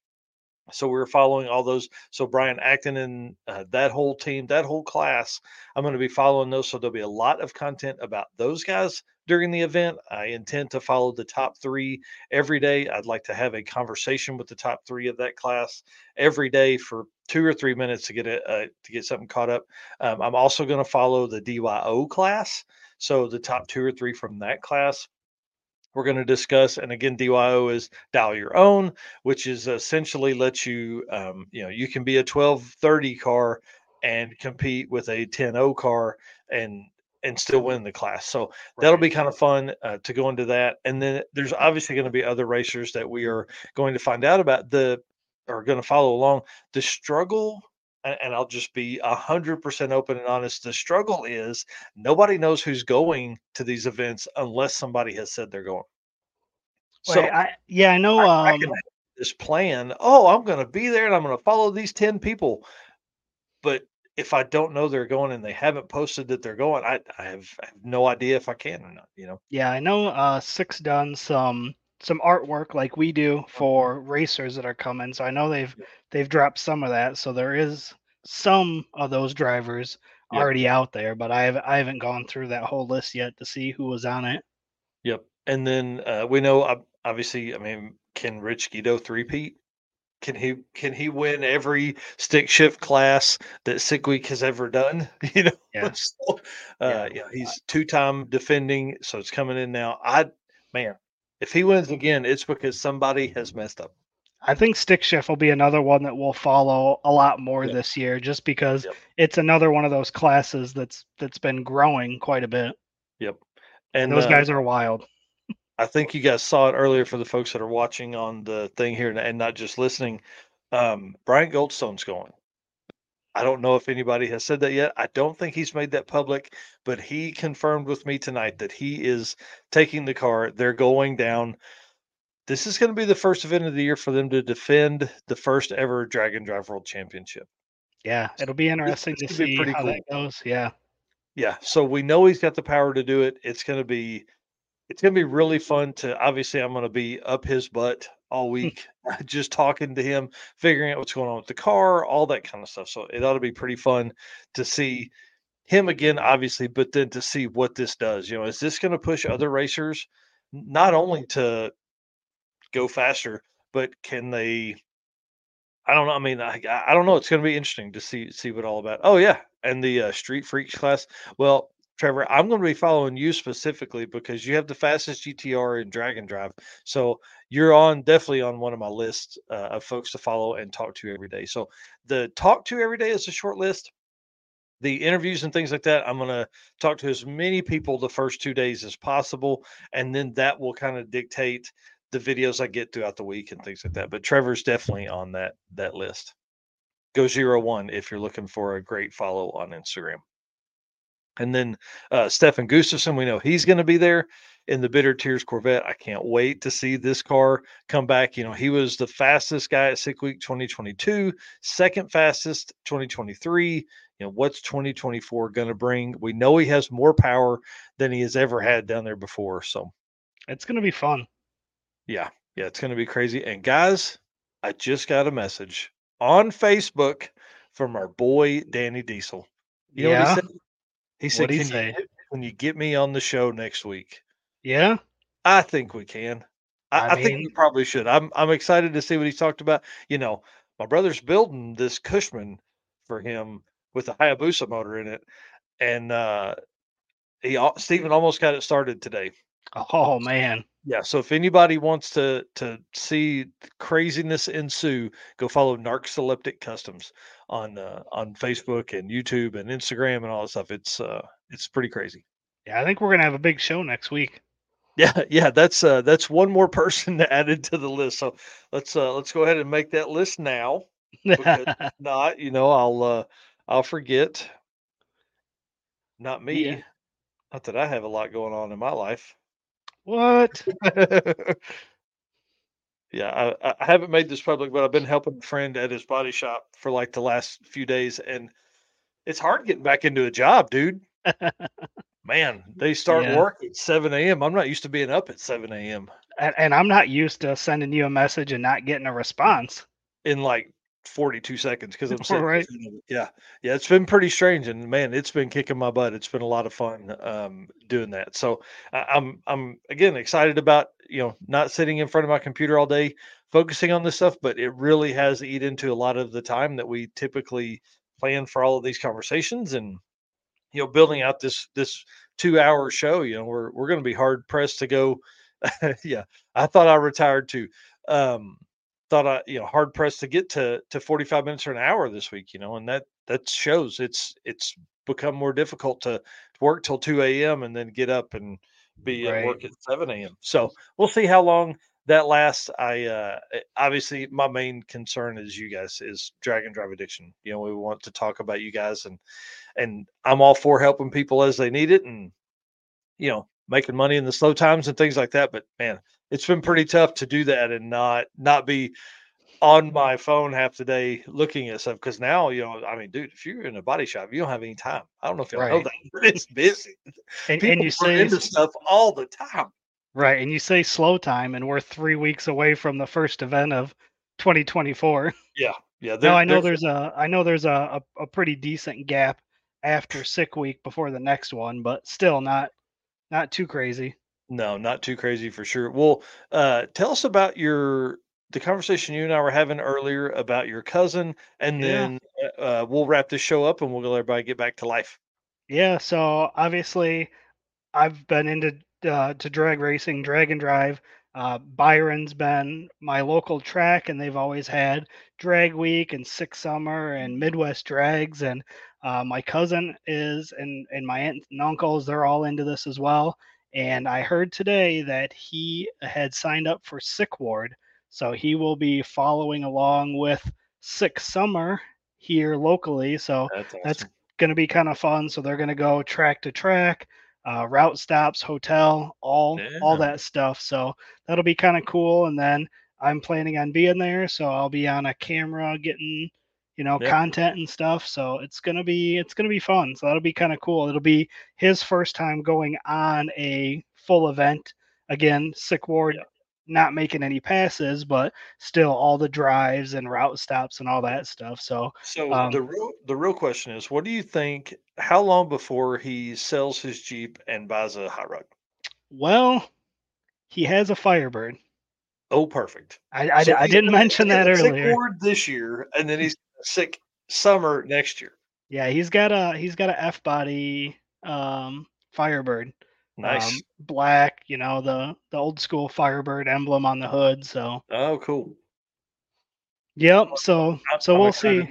[SPEAKER 1] so we are following all those. So Brian Acton and uh, that whole team, that whole class, I'm going to be following those. So there'll be a lot of content about those guys during the event. I intend to follow the top three every day. I'd like to have a conversation with the top three of that class every day for two or three minutes to get it uh, to get something caught up. Um, I'm also going to follow the DYO class. So the top two or three from that class we're going to discuss. And again, DYO is dial your own, which is essentially let you, um, you know, you can be a 1230 car and compete with a 10 car and and still win the class. So right. that'll be kind of fun uh, to go into that. And then there's obviously going to be other racers that we are going to find out about the are going to follow along. The struggle and I'll just be a hundred percent open and honest. The struggle is nobody knows who's going to these events unless somebody has said they're going.
[SPEAKER 4] So Wait, I, yeah, I know. I, um, I
[SPEAKER 1] this plan. Oh, I'm going to be there and I'm going to follow these ten people. But if I don't know they're going and they haven't posted that they're going, I, I, have, I have no idea if I can or not. You know.
[SPEAKER 4] Yeah, I know. Uh, Six done some some artwork like we do for racers that are coming. So I know they've they've dropped some of that. So there is some of those drivers yep. already out there, but I have I haven't gone through that whole list yet to see who was on it.
[SPEAKER 1] Yep. And then uh, we know obviously, I mean, can Rich Guido three-peat? Can he can he win every stick shift class that Sick Week has ever done? You know,
[SPEAKER 4] yeah.
[SPEAKER 1] so, uh, yeah. yeah, he's two-time defending, so it's coming in now. I man, if he wins again, it's because somebody has messed up.
[SPEAKER 4] I think stick shift will be another one that will follow a lot more yep. this year, just because yep. it's another one of those classes that's that's been growing quite a bit.
[SPEAKER 1] Yep,
[SPEAKER 4] and, and those uh, guys are wild.
[SPEAKER 1] I think you guys saw it earlier for the folks that are watching on the thing here and not just listening. Um, Brian Goldstone's going. I don't know if anybody has said that yet. I don't think he's made that public, but he confirmed with me tonight that he is taking the car. They're going down. This is going to be the first event of the year for them to defend the first ever Drag-N-Drive World Championship.
[SPEAKER 4] Yeah, it'll be interesting to see how cool. that goes. Yeah.
[SPEAKER 1] Yeah, so we know he's got the power to do it. It's going to be it's going to be really fun to obviously I'm going to be up his butt all week just talking to him, figuring out what's going on with the car, all that kind of stuff. So it ought to be pretty fun to see him again obviously, but then to see what this does. You know, is this going to push other racers not only to go faster, but can they I don't know. I mean, I, I don't know. It's going to be interesting to see see what all about. Oh yeah, and the uh, Street Freaks class. Well, Trevor, I'm going to be following you specifically because you have the fastest GTR in Drag and Drive. So you're on definitely on one of my lists uh, of folks to follow and talk to every day. So the talk to every day is a short list. The interviews and things like that, I'm going to talk to as many people the first two days as possible, and then that will kind of dictate the videos I get throughout the week and things like that. But Trevor's definitely on that that list. Go zero one if you're looking for a great follow on Instagram. And then uh, Stefan Gustafson, we know he's going to be there in the Bitter Tears Corvette. I can't wait to see this car come back. You know, he was the fastest guy at Sick Week 2022, second fastest 2023. You know, what's 2024 going to bring? We know he has more power than he has ever had down there before. So
[SPEAKER 4] it's going to be fun.
[SPEAKER 1] Yeah, yeah, it's going to be crazy. And guys, I just got a message on Facebook from our boy Danny Diesel. You know
[SPEAKER 4] yeah.
[SPEAKER 1] what he said? He said,
[SPEAKER 4] What'd he
[SPEAKER 1] "Can you get, can you get me on the show next week?"
[SPEAKER 4] Yeah.
[SPEAKER 1] I think we can. I,
[SPEAKER 4] I
[SPEAKER 1] I think we probably should. I'm I'm excited to see what he's talked about. You know, my brother's building this Cushman for him with a Hayabusa motor in it, and uh, he Stephen almost got it started today.
[SPEAKER 4] Oh man.
[SPEAKER 1] Yeah, so if anybody wants to to see craziness ensue, go follow Narcoleptic Customs on uh, on Facebook and YouTube and Instagram and all that stuff. It's uh it's pretty crazy.
[SPEAKER 4] Yeah, I think we're gonna have a big show next week.
[SPEAKER 1] Yeah, yeah, that's uh that's one more person added to the list. So let's uh let's go ahead and make that list now. If not, you know, I'll uh I'll forget. Not me.
[SPEAKER 4] Yeah.
[SPEAKER 1] Not that I have a lot going on in my life.
[SPEAKER 4] what?
[SPEAKER 1] Yeah, I, I haven't made this public, but I've been helping a friend at his body shop for like the last few days, and it's hard getting back into a job, dude. Man, they start
[SPEAKER 4] Yeah.
[SPEAKER 1] work at 7 a.m. I'm not used to being up at 7 a.m.
[SPEAKER 4] And, and I'm not used to sending you a message and not getting a response.
[SPEAKER 1] in like 42 seconds because I'm sitting
[SPEAKER 4] Right.
[SPEAKER 1] listening to it. Yeah, yeah, it's been pretty strange, and man, it's been kicking my butt. It's been a lot of fun um, doing that. So I'm I'm again excited about you know not sitting in front of my computer all day focusing on this stuff, but it really has eat into a lot of the time that we typically plan for all of these conversations and you know building out this this two hour show. You know we're we're going to be hard pressed to go. yeah, I thought I retired too. Um, thought I, you know, hard pressed to get to to 45 minutes or an hour this week, you know, and that that shows it's it's become more difficult to, to work till 2 a.m. and then get up and be at work at 7 a.m. So we'll see how long that lasts. I uh eh, obviously my main concern is you guys is drag and drive addiction. You know, we want to talk about you guys and and I'm all for helping people as they need it and you know making money in the slow times and things like that. But man, it's been pretty tough to do that and not not be on my phone half the day looking at stuff because now you know i mean dude if you're in a body shop you don't have any time i don't know if know
[SPEAKER 4] Right.
[SPEAKER 1] that but it's busy
[SPEAKER 4] And,
[SPEAKER 1] people
[SPEAKER 4] and you say
[SPEAKER 1] into stuff all the time
[SPEAKER 4] right, and you say slow time, and we're three weeks away from the first event of 2024.
[SPEAKER 1] yeah yeah
[SPEAKER 4] No,
[SPEAKER 1] there-
[SPEAKER 4] I know there's a I know there's a, a, a pretty decent gap after sick week before the next one, but still not not too crazy.
[SPEAKER 1] No not too crazy for sure well uh tell us about your the conversation you and i were having earlier about your cousin and
[SPEAKER 4] Yeah.
[SPEAKER 1] then uh, uh, we'll wrap this show up and we'll let everybody get back to life
[SPEAKER 4] Yeah, so obviously I've been into uh, to drag racing, drag and drive. Uh, Byron's been my local track, and they've always had drag week and Sick Summer and Midwest drags. And uh, my cousin is, and and my aunt and uncles, they're all into this as well. And I heard today that he had signed up for Sick Ward, so he will be following along with Sick Summer here locally. So
[SPEAKER 1] that's
[SPEAKER 4] That's going to be kind of fun. So they're going to go track to track, uh, route stops, hotel, all all that stuff. So that'll be kind of cool. And then I'm planning on being there, so I'll be on a camera getting, you know,
[SPEAKER 1] Yeah.
[SPEAKER 4] content and stuff. So it's gonna be it's gonna be fun. So that'll be kind of cool. It'll be his first time going on a full event. Again, Sick Ward not making any passes, but still all the drives and route stops and all that stuff. So
[SPEAKER 1] So
[SPEAKER 4] Um,
[SPEAKER 1] the real the real question is, what do you think? How long before he sells his Jeep and buys a hot rod?
[SPEAKER 4] well, he has a Firebird.
[SPEAKER 1] Oh, perfect.
[SPEAKER 4] I, I,
[SPEAKER 1] So
[SPEAKER 4] I didn't mention that
[SPEAKER 1] gonna sick
[SPEAKER 4] earlier.
[SPEAKER 1] Ward this year, and then he's sick summer next year.
[SPEAKER 4] Yeah, he's got a he's got a F body um Firebird.
[SPEAKER 1] Nice.
[SPEAKER 4] Um, black, you know, the the old school Firebird emblem on the hood. So
[SPEAKER 1] oh, cool.
[SPEAKER 4] yep. So so
[SPEAKER 1] I'm
[SPEAKER 4] we'll see.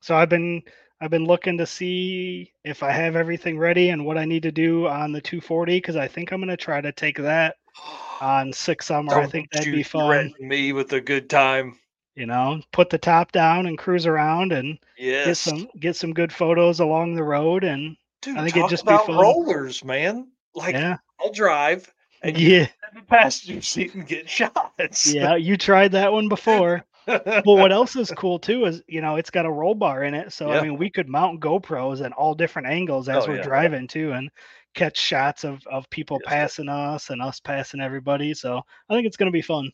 [SPEAKER 4] So I've been I've been looking to see if I have everything ready and what I need to do on the 240 because I think I'm gonna try to take that on Sick Summer. I
[SPEAKER 1] Don't
[SPEAKER 4] think that'd be fun.
[SPEAKER 1] Me with a good time.
[SPEAKER 4] You know, put the top down and cruise around and get some get some good photos along the road and
[SPEAKER 1] Dude,
[SPEAKER 4] I think it'd
[SPEAKER 1] talk
[SPEAKER 4] just be
[SPEAKER 1] about
[SPEAKER 4] fun.
[SPEAKER 1] rollers, man. Like
[SPEAKER 4] yeah
[SPEAKER 1] I'll drive and
[SPEAKER 4] yeah
[SPEAKER 1] the passenger seat and get shots.
[SPEAKER 4] yeah you tried that one before. but what else is cool too is you know it's got a roll bar in it so
[SPEAKER 1] Yeah.
[SPEAKER 4] i mean we could mount gopros at all different angles as
[SPEAKER 1] Oh,
[SPEAKER 4] we're
[SPEAKER 1] yeah.
[SPEAKER 4] driving too and catch shots of of people
[SPEAKER 1] Yes,
[SPEAKER 4] passing us and us passing everybody so i think it's going to be fun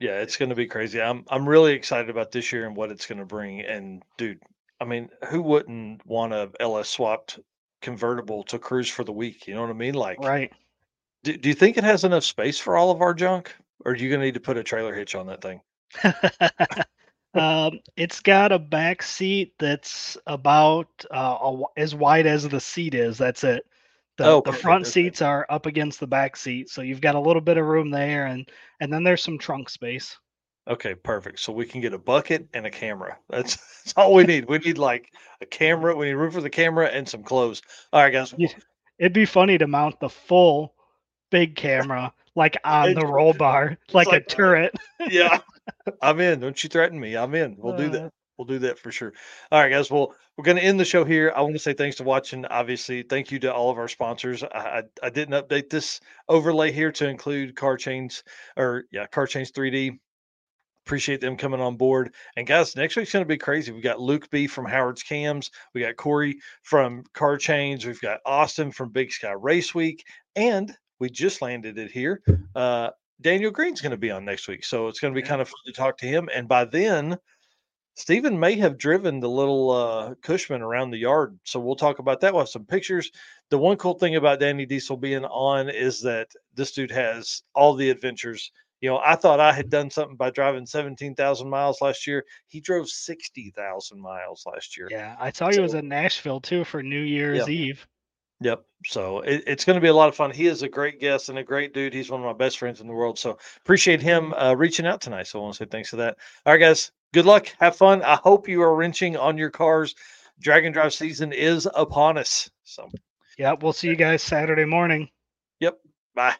[SPEAKER 1] Yeah, it's going to be crazy. I'm I'm really excited about this year and what it's going to bring. And dude, I mean, who wouldn't want a LS swapped convertible to cruise for the week? You know what I mean? Like,
[SPEAKER 4] right
[SPEAKER 1] do, do you think it has enough space for all of our junk, or are you going to need to put a trailer hitch on that thing?
[SPEAKER 4] um it's got a back seat that's about uh, a as wide as the seat is that's it the,
[SPEAKER 1] Oh,
[SPEAKER 4] the front
[SPEAKER 1] okay.
[SPEAKER 4] seats are up against the back seat so you've got a little bit of room there and and then there's some trunk space
[SPEAKER 1] Okay, perfect. So we can get a bucket and a camera. That's, that's all we need. We need like a camera. We need room for the camera and some clothes. All right, guys.
[SPEAKER 4] It'd be funny to mount the full big camera like on the roll bar, like,
[SPEAKER 1] like,
[SPEAKER 4] a turret.
[SPEAKER 1] yeah, I'm in. Don't you threaten me. I'm in. We'll do
[SPEAKER 4] Uh,
[SPEAKER 1] that. We'll do that for sure. All right, guys. Well, we're going to end the show here. I want to say thanks to watching. Obviously, thank you to all of our sponsors. I, I, I didn't update this overlay here to include Car Chains or yeah, Car Chains 3D. Appreciate them coming on board. And guys, next week's going to be crazy. We got Luke B from Howard's Cams. We got Corey from Car Chains. We've got Austin from Big Sky Race Week, and we just landed it here. Uh, Daniel Green's going to be on next week, so it's going to be kind of fun to talk to him. And by then, Stephen may have driven the little uh, Cushman around the yard, so we'll talk about that. We'll have some pictures. The one cool thing about Danny Diesel being on is that this dude has all the adventures. You know, I thought I had done something by driving 17,000 miles last year. He drove 60,000 miles last year.
[SPEAKER 4] Yeah, I saw he was in Nashville too for New Year's Eve.
[SPEAKER 1] Yep. So it, it's going to be a lot of fun. He is a great guest and a great dude. He's one of my best friends in the world. So appreciate him uh, reaching out tonight. So I want to say thanks for that. All right, guys. Good luck. Have fun. I hope you are wrenching on your cars. Drag-N-Drive season is upon us. So
[SPEAKER 4] Yeah, we'll see you guys Saturday morning. Yep.
[SPEAKER 1] Bye.